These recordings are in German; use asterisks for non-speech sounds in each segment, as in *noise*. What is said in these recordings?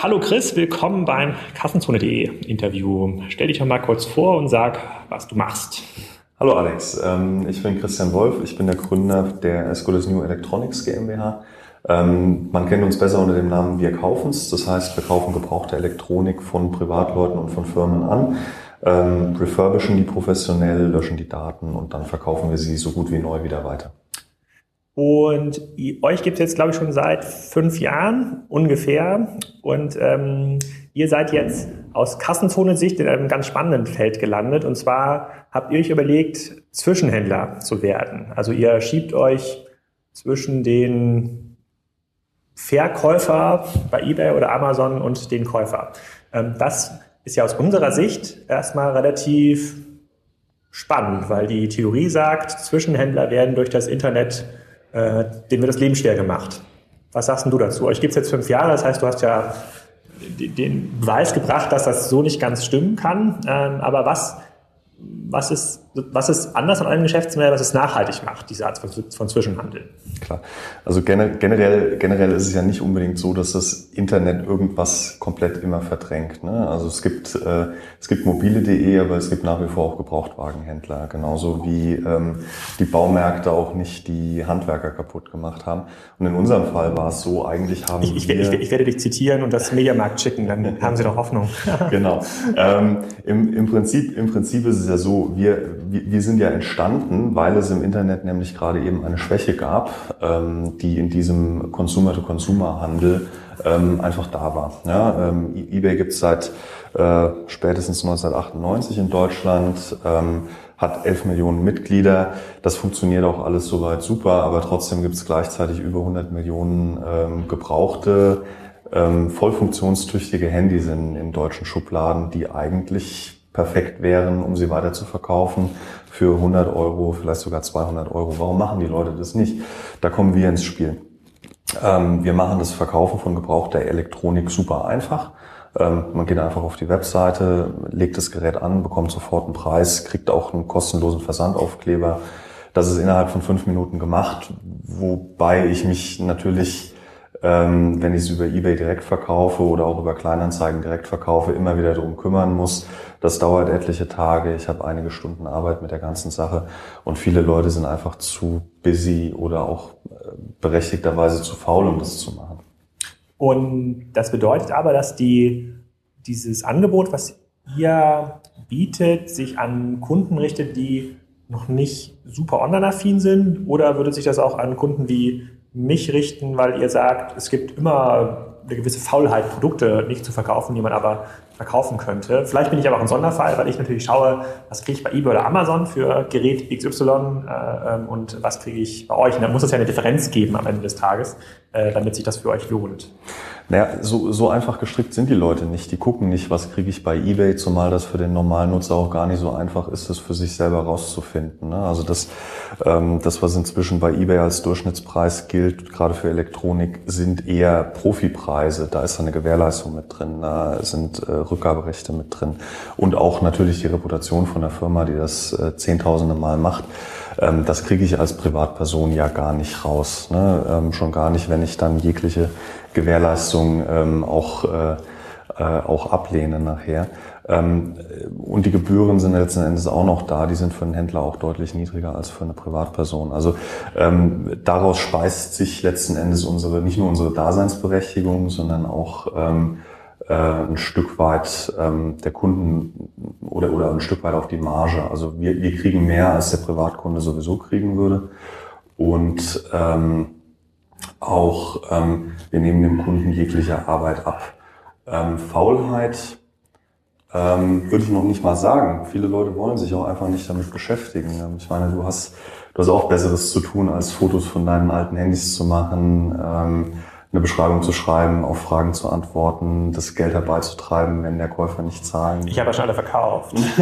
Hallo Chris, willkommen beim Kassenzone.de Interview. Stell dich doch mal kurz vor und sag, was du machst. Hallo Alex, ähm, ich bin Christian Wolf, ich bin der Gründer der Escoles New Electronics GmbH. Ähm, man kennt uns besser unter dem Namen Wir kaufen's, das heißt, wir kaufen gebrauchte Elektronik von Privatleuten und von Firmen an, ähm, refurbischen die professionell, löschen die Daten und dann verkaufen wir sie so gut wie neu wieder weiter. Und euch gibt es jetzt, glaube ich, schon seit fünf Jahren ungefähr. Und ähm, ihr seid jetzt aus Kassenzone-Sicht in einem ganz spannenden Feld gelandet. Und zwar habt ihr euch überlegt, Zwischenhändler zu werden. Also ihr schiebt euch zwischen den Verkäufer bei eBay oder Amazon und den Käufer. Ähm, das ist ja aus unserer Sicht erstmal relativ spannend, weil die Theorie sagt, Zwischenhändler werden durch das Internet äh, dem wird das Leben schwer gemacht. Was sagst du dazu? Euch gibt es jetzt fünf Jahre, das heißt, du hast ja den Beweis gebracht, dass das so nicht ganz stimmen kann. Ähm, aber was was ist, was ist anders an eurem Geschäftsmodell, was es nachhaltig macht, diese Art von, von Zwischenhandel? Klar. Also generell, generell ist es ja nicht unbedingt so, dass das Internet irgendwas komplett immer verdrängt. Ne? Also es gibt, äh, es gibt mobile.de, aber es gibt nach wie vor auch Gebrauchtwagenhändler. Genauso wie ähm, die Baumärkte auch nicht die Handwerker kaputt gemacht haben. Und in unserem Fall war es so, eigentlich haben ich, ich, wir... Ich, ich, werde dich zitieren und das Mediamarkt schicken, dann haben Sie doch Hoffnung. *laughs* genau. Ähm, im, im, Prinzip, Im Prinzip ist es ja so, wir, wir sind ja entstanden, weil es im Internet nämlich gerade eben eine Schwäche gab, ähm, die in diesem Consumer-to-Consumer-Handel ähm, einfach da war. Ja, ähm, eBay gibt es seit äh, spätestens 1998 in Deutschland, ähm, hat 11 Millionen Mitglieder. Das funktioniert auch alles soweit super, aber trotzdem gibt es gleichzeitig über 100 Millionen ähm, gebrauchte, ähm, voll funktionstüchtige Handys in, in deutschen Schubladen, die eigentlich perfekt wären, um sie weiter zu verkaufen für 100 Euro, vielleicht sogar 200 Euro. Warum machen die Leute das nicht? Da kommen wir ins Spiel. Ähm, wir machen das Verkaufen von gebrauchter Elektronik super einfach. Ähm, man geht einfach auf die Webseite, legt das Gerät an, bekommt sofort einen Preis, kriegt auch einen kostenlosen Versandaufkleber. Das ist innerhalb von fünf Minuten gemacht, wobei ich mich natürlich ähm, wenn ich es über eBay direkt verkaufe oder auch über Kleinanzeigen direkt verkaufe, immer wieder darum kümmern muss. Das dauert etliche Tage. Ich habe einige Stunden Arbeit mit der ganzen Sache und viele Leute sind einfach zu busy oder auch äh, berechtigterweise zu faul, um das zu machen. Und das bedeutet aber, dass die, dieses Angebot, was ihr bietet, sich an Kunden richtet, die noch nicht super online-affin sind? Oder würde sich das auch an Kunden wie mich richten, weil ihr sagt, es gibt immer eine gewisse Faulheit, Produkte nicht zu verkaufen, die man aber verkaufen könnte. Vielleicht bin ich aber auch ein Sonderfall, weil ich natürlich schaue, was kriege ich bei eBay oder Amazon für Gerät XY äh, ähm, und was kriege ich bei euch. Und da muss es ja eine Differenz geben am Ende des Tages, äh, damit sich das für euch lohnt. Naja, so, so einfach gestrickt sind die Leute nicht. Die gucken nicht, was kriege ich bei eBay, zumal das für den normalen Nutzer auch gar nicht so einfach ist, das für sich selber rauszufinden. Ne? Also das, ähm, das, was inzwischen bei eBay als Durchschnittspreis gilt, gerade für Elektronik, sind eher Profipreise. Da ist eine Gewährleistung mit drin, da sind äh, Rückgaberechte mit drin und auch natürlich die Reputation von der Firma, die das äh, zehntausende Mal macht. Ähm, das kriege ich als Privatperson ja gar nicht raus. Ne? Ähm, schon gar nicht, wenn ich dann jegliche Gewährleistung ähm, auch, äh, äh, auch ablehne nachher. Ähm, und die Gebühren sind letzten Endes auch noch da. Die sind für einen Händler auch deutlich niedriger als für eine Privatperson. Also ähm, daraus speist sich letzten Endes unsere, nicht nur unsere Daseinsberechtigung, sondern auch ähm, äh, ein Stück weit ähm, der Kunden oder, oder ein Stück weit auf die Marge. Also wir, wir kriegen mehr, als der Privatkunde sowieso kriegen würde. Und ähm, auch ähm, wir nehmen dem Kunden jegliche Arbeit ab. Ähm, Faulheit ähm, würde ich noch nicht mal sagen. Viele Leute wollen sich auch einfach nicht damit beschäftigen. Ähm, ich meine, du hast, du hast auch Besseres zu tun, als Fotos von deinen alten Handys zu machen, ähm, eine Beschreibung zu schreiben, auf Fragen zu antworten, das Geld herbeizutreiben, wenn der Käufer nicht zahlen. Ich habe ja schon alle verkauft. *laughs*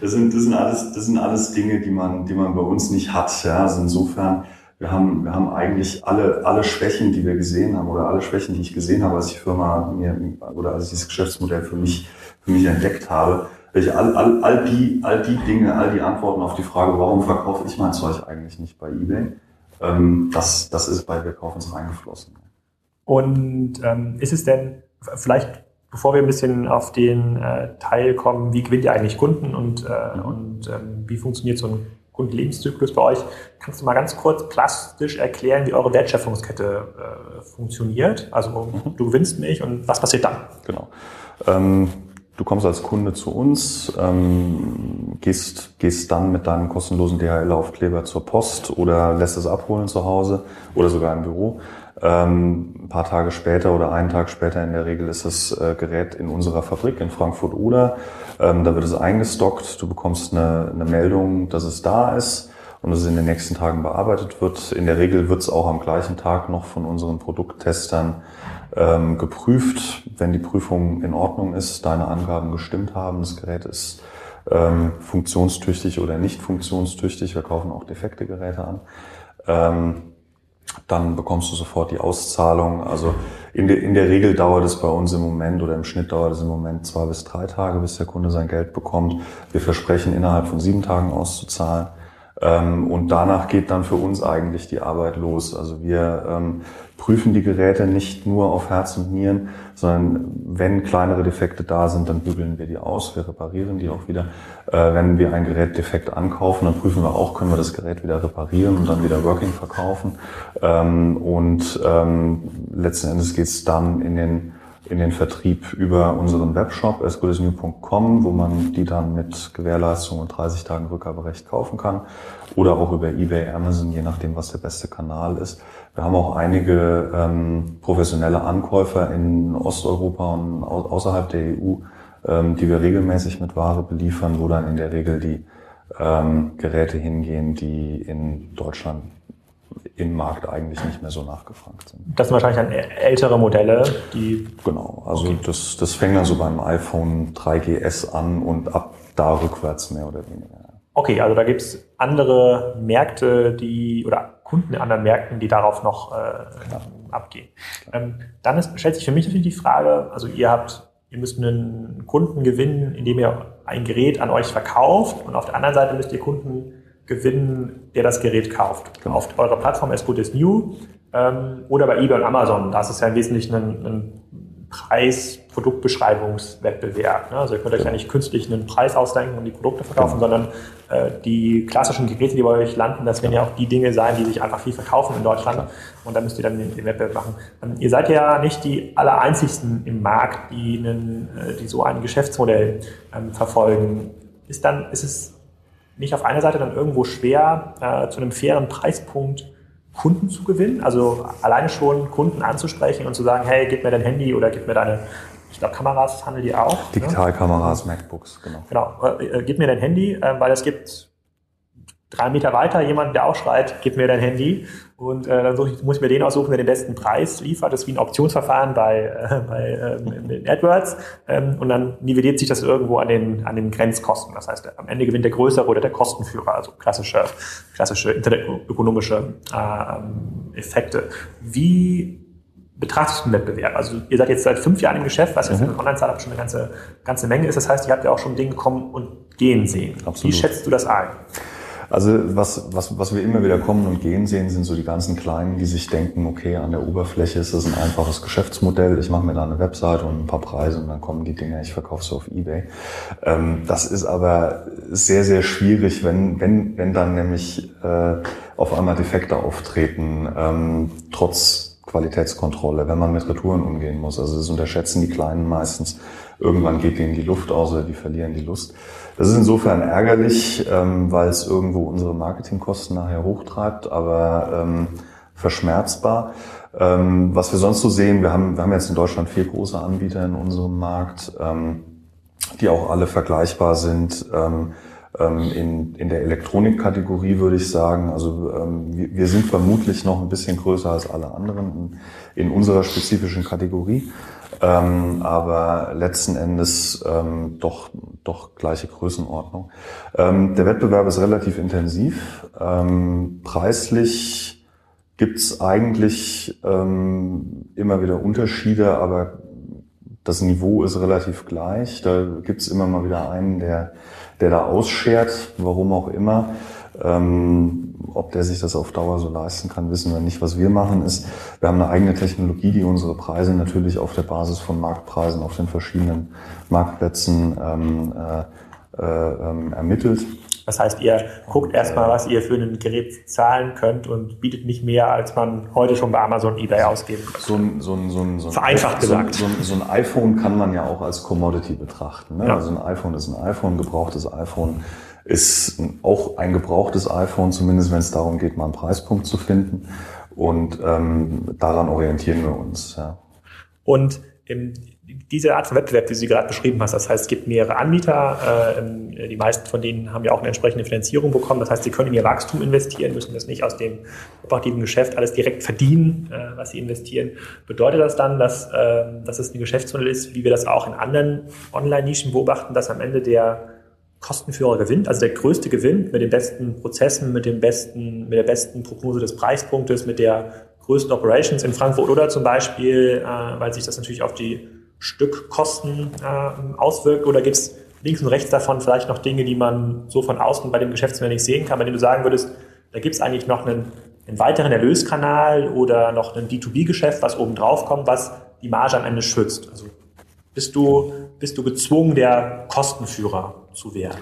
das, sind, das, sind alles, das sind alles Dinge, die man, die man bei uns nicht hat. Ja? Also insofern wir haben, wir haben eigentlich alle, alle Schwächen, die wir gesehen haben, oder alle Schwächen, die ich gesehen habe, als die Firma mir, oder als ich dieses Geschäftsmodell für mich, für mich entdeckt habe, welche all, all, all, die, all die Dinge, all die Antworten auf die Frage, warum verkaufe ich mein Zeug eigentlich nicht bei eBay, ähm, das, das ist bei Wir kaufen es reingeflossen. Und ähm, ist es denn vielleicht, bevor wir ein bisschen auf den äh, Teil kommen, wie gewinnt ihr eigentlich Kunden und, äh, mhm. und ähm, wie funktioniert so ein Kundenlebenszyklus bei euch, kannst du mal ganz kurz plastisch erklären, wie eure Wertschöpfungskette äh, funktioniert? Also mhm. du gewinnst mich und was passiert dann? Genau. Ähm Du kommst als Kunde zu uns, ähm, gehst, gehst dann mit deinem kostenlosen DHL-Aufkleber zur Post oder lässt es abholen zu Hause oder sogar im Büro. Ähm, ein paar Tage später oder einen Tag später in der Regel ist das äh, Gerät in unserer Fabrik in Frankfurt oder ähm, da wird es eingestockt. Du bekommst eine, eine Meldung, dass es da ist und dass es in den nächsten Tagen bearbeitet wird. In der Regel wird es auch am gleichen Tag noch von unseren Produkttestern ähm, geprüft. Wenn die Prüfung in Ordnung ist, deine Angaben gestimmt haben, das Gerät ist ähm, funktionstüchtig oder nicht funktionstüchtig, wir kaufen auch defekte Geräte an, ähm, dann bekommst du sofort die Auszahlung. Also in, de, in der Regel dauert es bei uns im Moment oder im Schnitt dauert es im Moment zwei bis drei Tage, bis der Kunde sein Geld bekommt. Wir versprechen innerhalb von sieben Tagen auszuzahlen. Ähm, und danach geht dann für uns eigentlich die Arbeit los. Also wir ähm, prüfen die Geräte nicht nur auf Herz und Nieren, sondern wenn kleinere Defekte da sind, dann bügeln wir die aus, wir reparieren die auch wieder. Äh, wenn wir ein Gerät defekt ankaufen, dann prüfen wir auch, können wir das Gerät wieder reparieren und dann wieder Working verkaufen. Ähm, und ähm, letzten Endes geht es dann in den in den Vertrieb über unseren Webshop asgoodasnew.com, wo man die dann mit Gewährleistung und 30 Tagen Rückgaberecht kaufen kann oder auch über eBay, Amazon, je nachdem, was der beste Kanal ist. Wir haben auch einige ähm, professionelle Ankäufer in Osteuropa und au außerhalb der EU, ähm, die wir regelmäßig mit Ware beliefern, wo dann in der Regel die ähm, Geräte hingehen, die in Deutschland im Markt eigentlich nicht mehr so nachgefragt sind. Das sind wahrscheinlich dann ältere Modelle, die. Genau, also okay. das, das fängt dann so beim iPhone 3GS an und ab da rückwärts mehr oder weniger. Okay, also da gibt es andere Märkte, die oder Kunden in anderen Märkten, die darauf noch äh, abgehen. Ähm, dann ist, stellt sich für mich natürlich die Frage, also ihr habt, ihr müsst einen Kunden gewinnen, indem ihr ein Gerät an euch verkauft und auf der anderen Seite müsst ihr Kunden gewinnen, der das Gerät kauft. Genau. Auf eurer Plattform as good as new ähm, oder bei eBay und Amazon. Das ist ja im Wesentlichen ein, ein Preis-Produktbeschreibungswettbewerb. Ne? Also ihr könnt euch ja nicht künstlich einen Preis ausdenken und die Produkte verkaufen, genau. sondern äh, die klassischen Geräte, die bei euch landen, das werden ja. ja auch die Dinge sein, die sich einfach viel verkaufen in Deutschland. Ja. Und da müsst ihr dann den, den Wettbewerb machen. Ähm, ihr seid ja nicht die allereinzigsten im Markt, die, einen, äh, die so ein Geschäftsmodell ähm, verfolgen. Ist dann, ist es nicht auf einer Seite dann irgendwo schwer, äh, zu einem fairen Preispunkt Kunden zu gewinnen? Also alleine schon Kunden anzusprechen und zu sagen, hey, gib mir dein Handy oder gib mir deine, ich glaube, Kameras handeln die auch. Ne? Digitalkameras, ne? MacBooks, genau. Genau, äh, äh, gib mir dein Handy, äh, weil es gibt drei Meter weiter jemand, der auch schreit, gib mir dein Handy. Und äh, dann ich, muss ich mir den aussuchen, der den besten Preis liefert. Das ist wie ein Optionsverfahren bei, äh, bei ähm, AdWords. Ähm, und dann nivelliert sich das irgendwo an den, an den Grenzkosten. Das heißt, am Ende gewinnt der Größere oder der Kostenführer, also klassische, klassische internetökonomische äh, Effekte. Wie betrachtest du den Wettbewerb? Also ihr seid jetzt seit fünf Jahren im Geschäft, was jetzt mhm. ein Online-Startup schon eine ganze, ganze Menge ist. Das heißt, ihr habt ja auch schon Dinge kommen und gehen sehen. Absolut. Wie schätzt du das ein? Also was, was, was wir immer wieder kommen und gehen sehen, sind so die ganzen Kleinen, die sich denken, okay, an der Oberfläche ist das ein einfaches Geschäftsmodell, ich mache mir da eine Webseite und ein paar Preise und dann kommen die Dinge, ich verkaufe sie auf Ebay. Ähm, das ist aber sehr, sehr schwierig, wenn, wenn, wenn dann nämlich äh, auf einmal Defekte auftreten, ähm, trotz Qualitätskontrolle, wenn man mit Retouren umgehen muss. Also das unterschätzen die Kleinen meistens. Irgendwann geht ihnen die Luft aus oder die verlieren die Lust. Das ist insofern ärgerlich, ähm, weil es irgendwo unsere Marketingkosten nachher hochtreibt, aber ähm, verschmerzbar. Ähm, was wir sonst so sehen, wir haben, wir haben jetzt in Deutschland vier große Anbieter in unserem Markt, ähm, die auch alle vergleichbar sind. Ähm, ähm, in, in der Elektronikkategorie würde ich sagen, also ähm, wir, wir sind vermutlich noch ein bisschen größer als alle anderen in, in unserer spezifischen Kategorie ähm, aber letzten Endes ähm, doch, doch gleiche Größenordnung. Ähm, der Wettbewerb ist relativ intensiv. Ähm, preislich gibt's eigentlich ähm, immer wieder Unterschiede, aber das Niveau ist relativ gleich. Da gibt's immer mal wieder einen, der, der da ausschert, warum auch immer. Ähm, ob der sich das auf Dauer so leisten kann, wissen wir nicht. Was wir machen ist, wir haben eine eigene Technologie, die unsere Preise natürlich auf der Basis von Marktpreisen auf den verschiedenen Marktplätzen ähm, äh, äh, ähm, ermittelt. Das heißt, ihr guckt erstmal, was ihr für ein Gerät zahlen könnt und bietet nicht mehr, als man heute schon bei Amazon, eBay ausgeben kann. So ein, so ein, so ein, so ein Vereinfacht gesagt. So, ein, so ein iPhone kann man ja auch als Commodity betrachten. Ne? Ja. Also ein iPhone ist ein iPhone, gebrauchtes iPhone ist auch ein gebrauchtes iPhone, zumindest wenn es darum geht, mal einen Preispunkt zu finden. Und ähm, daran orientieren wir uns. Ja. Und im, diese Art von Wettbewerb, wie du sie gerade beschrieben hast, das heißt, es gibt mehrere Anbieter, äh, die meisten von denen haben ja auch eine entsprechende Finanzierung bekommen. Das heißt, sie können in ihr Wachstum investieren, müssen das nicht aus dem operativen Geschäft alles direkt verdienen, äh, was sie investieren. Bedeutet das dann, dass, äh, dass es ein Geschäftsmodell ist, wie wir das auch in anderen Online-Nischen beobachten, dass am Ende der Kostenführer gewinnt, also der größte Gewinn mit den besten Prozessen, mit dem besten, mit der besten Prognose des Preispunktes, mit der größten Operations in Frankfurt oder zum Beispiel, äh, weil sich das natürlich auf die Stückkosten äh, auswirkt? Oder gibt es links und rechts davon vielleicht noch Dinge, die man so von außen bei dem Geschäftsmodell nicht sehen kann, bei denen du sagen würdest, da gibt es eigentlich noch einen, einen weiteren Erlöskanal oder noch ein B2B-Geschäft, was oben drauf kommt, was die Marge am Ende schützt? Also bist du, bist du gezwungen, der Kostenführer zu werden?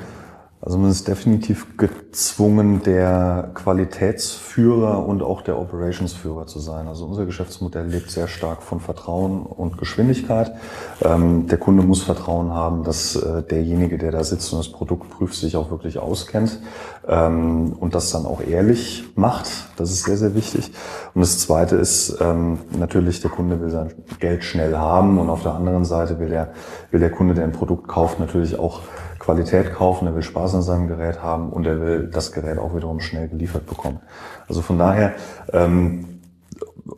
Also man ist definitiv gezwungen, der Qualitätsführer und auch der Operationsführer zu sein. Also unser Geschäftsmodell lebt sehr stark von Vertrauen und Geschwindigkeit. Ähm, der Kunde muss Vertrauen haben, dass äh, derjenige, der da sitzt und das Produkt prüft, sich auch wirklich auskennt ähm, und das dann auch ehrlich macht. Das ist sehr, sehr wichtig. Und das Zweite ist ähm, natürlich, der Kunde will sein Geld schnell haben und auf der anderen Seite will der, will der Kunde, der ein Produkt kauft, natürlich auch Qualität kaufen, er will Spaß an seinem Gerät haben und er will das Gerät auch wiederum schnell geliefert bekommen. Also von daher, ähm,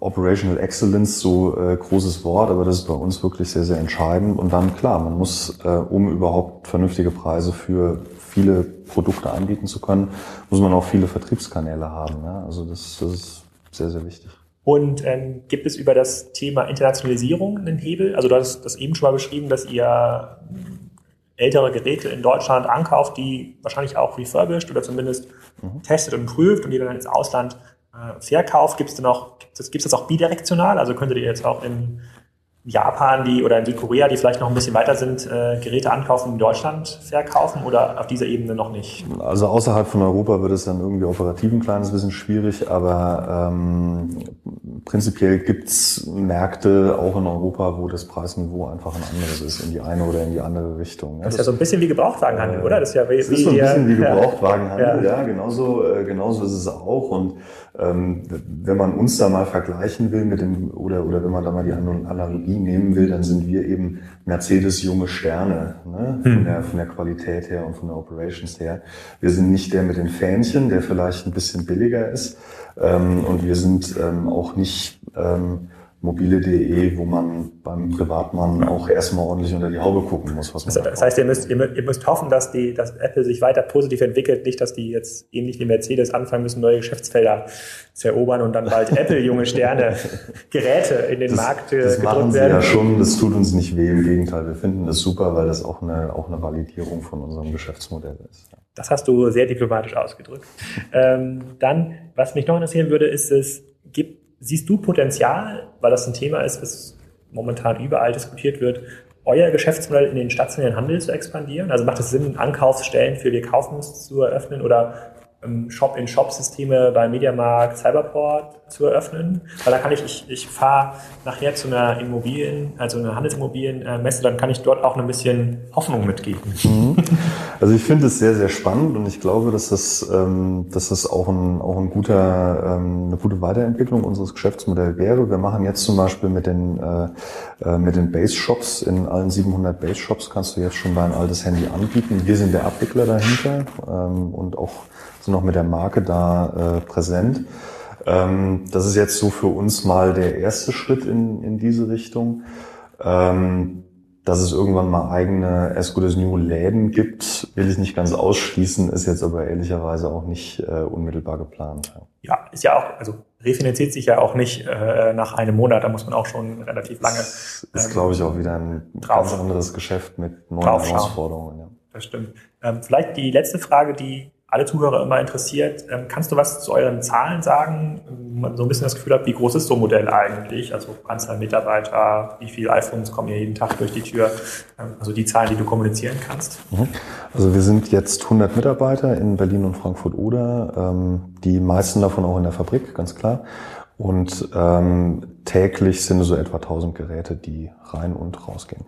Operational Excellence, so äh, großes Wort, aber das ist bei uns wirklich sehr, sehr entscheidend. Und dann klar, man muss, äh, um überhaupt vernünftige Preise für viele Produkte anbieten zu können, muss man auch viele Vertriebskanäle haben. Ja? Also das, das ist sehr, sehr wichtig. Und ähm, gibt es über das Thema Internationalisierung einen Hebel? Also du hast das eben schon mal beschrieben, dass ihr ältere Geräte in Deutschland ankauft, die wahrscheinlich auch refurbished oder zumindest mhm. testet und prüft und die dann ins Ausland äh, verkauft. Gibt es auch, es, gibt es das auch bidirektional? Also könntet ihr jetzt auch in Japan die oder in Südkorea, die vielleicht noch ein bisschen weiter sind, äh, Geräte ankaufen in Deutschland verkaufen oder auf dieser Ebene noch nicht? Also außerhalb von Europa wird es dann irgendwie operativ ein kleines bisschen schwierig, aber ähm, prinzipiell gibt's Märkte auch in Europa, wo das Preisniveau einfach ein anderes ist, in die eine oder in die andere Richtung. Ja, das, ist ja so ein bisschen wie Gebrauchtwagenhandel, äh, oder? Das ist ja wie, das ist so ein bisschen wie *laughs* Gebrauchtwagenhandel, ja, ja genauso, äh, genauso ist es auch und wenn man uns da mal vergleichen will mit dem, oder, oder wenn man da mal die Analogie nehmen will, dann sind wir eben Mercedes junge Sterne, ne? von, hm. der, von der Qualität her und von der Operations her. Wir sind nicht der mit den Fähnchen, der vielleicht ein bisschen billiger ist. Ähm, und wir sind ähm, auch nicht ähm, mobile.de, wo man beim Privatmann auch erstmal ordentlich unter die Haube gucken muss. Was man das, das heißt, ihr müsst, ihr müsst hoffen, dass, die, dass Apple sich weiter positiv entwickelt, nicht, dass die jetzt ähnlich wie Mercedes anfangen müssen, neue Geschäftsfelder zu erobern und dann bald Apple junge Sterne *laughs* Geräte in den das, Markt äh, das gedrückt machen sie werden. ja schon, das tut uns nicht weh, im Gegenteil, wir finden das super, weil das auch eine, auch eine Validierung von unserem Geschäftsmodell ist. Das hast du sehr diplomatisch ausgedrückt. ähm, dann, was mich noch interessieren würde, ist es, gibt Siehst du Potenzial, weil das ein Thema ist, das momentan überall diskutiert wird, euer Geschäftsmodell in den stationären Handel zu expandieren? Also macht es Sinn, Ankaufsstellen für Wir kaufen zu eröffnen oder Shop-in-Shop-Systeme bei Mediamarkt, Cyberport zu eröffnen. Weil da kann ich, ich, ich fahre nachher zu einer Immobilien, also einer Handelsimmobilienmesse, dann kann ich dort auch ein bisschen Hoffnung mitgeben. Mhm. Also ich finde es sehr, sehr spannend und ich glaube, dass das, ähm, dass das auch, ein, auch ein guter, ähm, eine gute Weiterentwicklung unseres Geschäftsmodells wäre. Wir machen jetzt zum Beispiel mit den, äh, äh mit den Base-Shops, in allen 700 Base-Shops kannst du jetzt schon dein altes Handy anbieten. Wir sind der Abwickler dahinter ähm, und auch sind auch mit der Marke da äh, präsent. Ähm, das ist jetzt so für uns mal der erste Schritt in, in diese Richtung. Ähm, dass es irgendwann mal eigene As Good as New Läden gibt, will ich nicht ganz ausschließen, ist jetzt aber ehrlicherweise auch nicht äh, unmittelbar geplant. Ja. ist ja auch, also refinanziert sich ja auch nicht äh, nach einem Monat, da muss man auch schon relativ lange. Das ist, ähm, glaube ich, auch wieder ein drauf, ganz anderes Geschäft mit neuen Herausforderungen. Ja. Das stimmt. Ähm, vielleicht die letzte Frage, die alle Zuhörer immer interessiert. Ähm, kannst du was zu euren Zahlen sagen? Man so ein bisschen das Gefühl hat, wie groß ist so ein Modell eigentlich? Also Anzahl Mitarbeiter, wie viele iPhones kommen hier jeden Tag durch die Tür? Ähm, also die Zahlen, die du kommunizieren kannst. Mhm. Also wir sind jetzt 100 Mitarbeiter in Berlin und Frankfurt-Oder. Ähm, die meisten davon auch in der Fabrik, ganz klar. Und täglich sind es so etwa 1000 Geräte, die rein und rausgehen.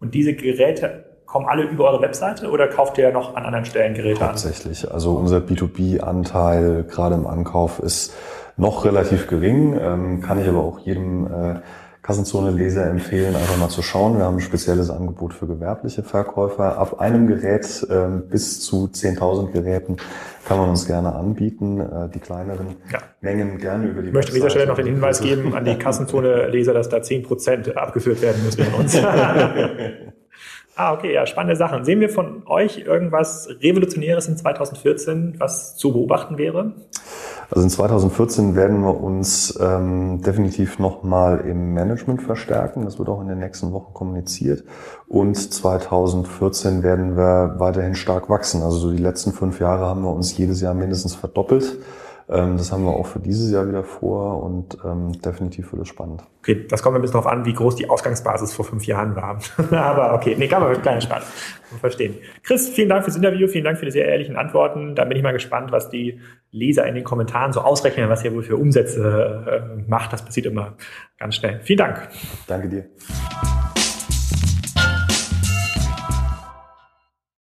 Und diese Geräte kommen alle über eure Webseite oder kauft ihr noch an anderen Stellen Geräte Tatsächlich. an? Also unser B2B-Anteil gerade im Ankauf ist noch relativ gering, ähm, kann ich aber auch jedem äh, Kassenzone-Leser empfehlen, einfach mal zu schauen. Wir haben ein spezielles Angebot für gewerbliche Verkäufer. Ab einem Gerät ähm, bis zu 10.000 Geräten kann man uns gerne anbieten. Äh, die kleineren ja. Mengen gerne über die Ich möchte an dieser Stelle noch den Hinweis *laughs* geben an die Kassenzone-Leser, dass da 10% abgeführt werden müssen von uns. *laughs* Ah, okay, ja, spannende Sachen. Sehen wir von euch irgendwas Revolutionäres in 2014, was zu beobachten wäre? Also in 2014 werden wir uns ähm, definitiv nochmal im Management verstärken. Das wird auch in den nächsten Wochen kommuniziert. Und 2014 werden wir weiterhin stark wachsen. Also so die letzten fünf Jahre haben wir uns jedes Jahr mindestens verdoppelt. Ähm, das haben wir auch für dieses Jahr wieder vor und ähm, definitiv wird es spannend. Okay, das kommt ein bisschen darauf an, wie groß die Ausgangsbasis vor fünf Jahren war. *laughs* Aber okay, nee, kann man mit kleiner Spaß verstehen. Chris, vielen Dank fürs Interview, vielen Dank für die sehr ehrlichen Antworten. Da bin ich mal gespannt, was die Leser in den Kommentaren so ausrechnen, was ihr wohl für Umsätze äh, macht. Das passiert immer ganz schnell. Vielen Dank. Danke dir.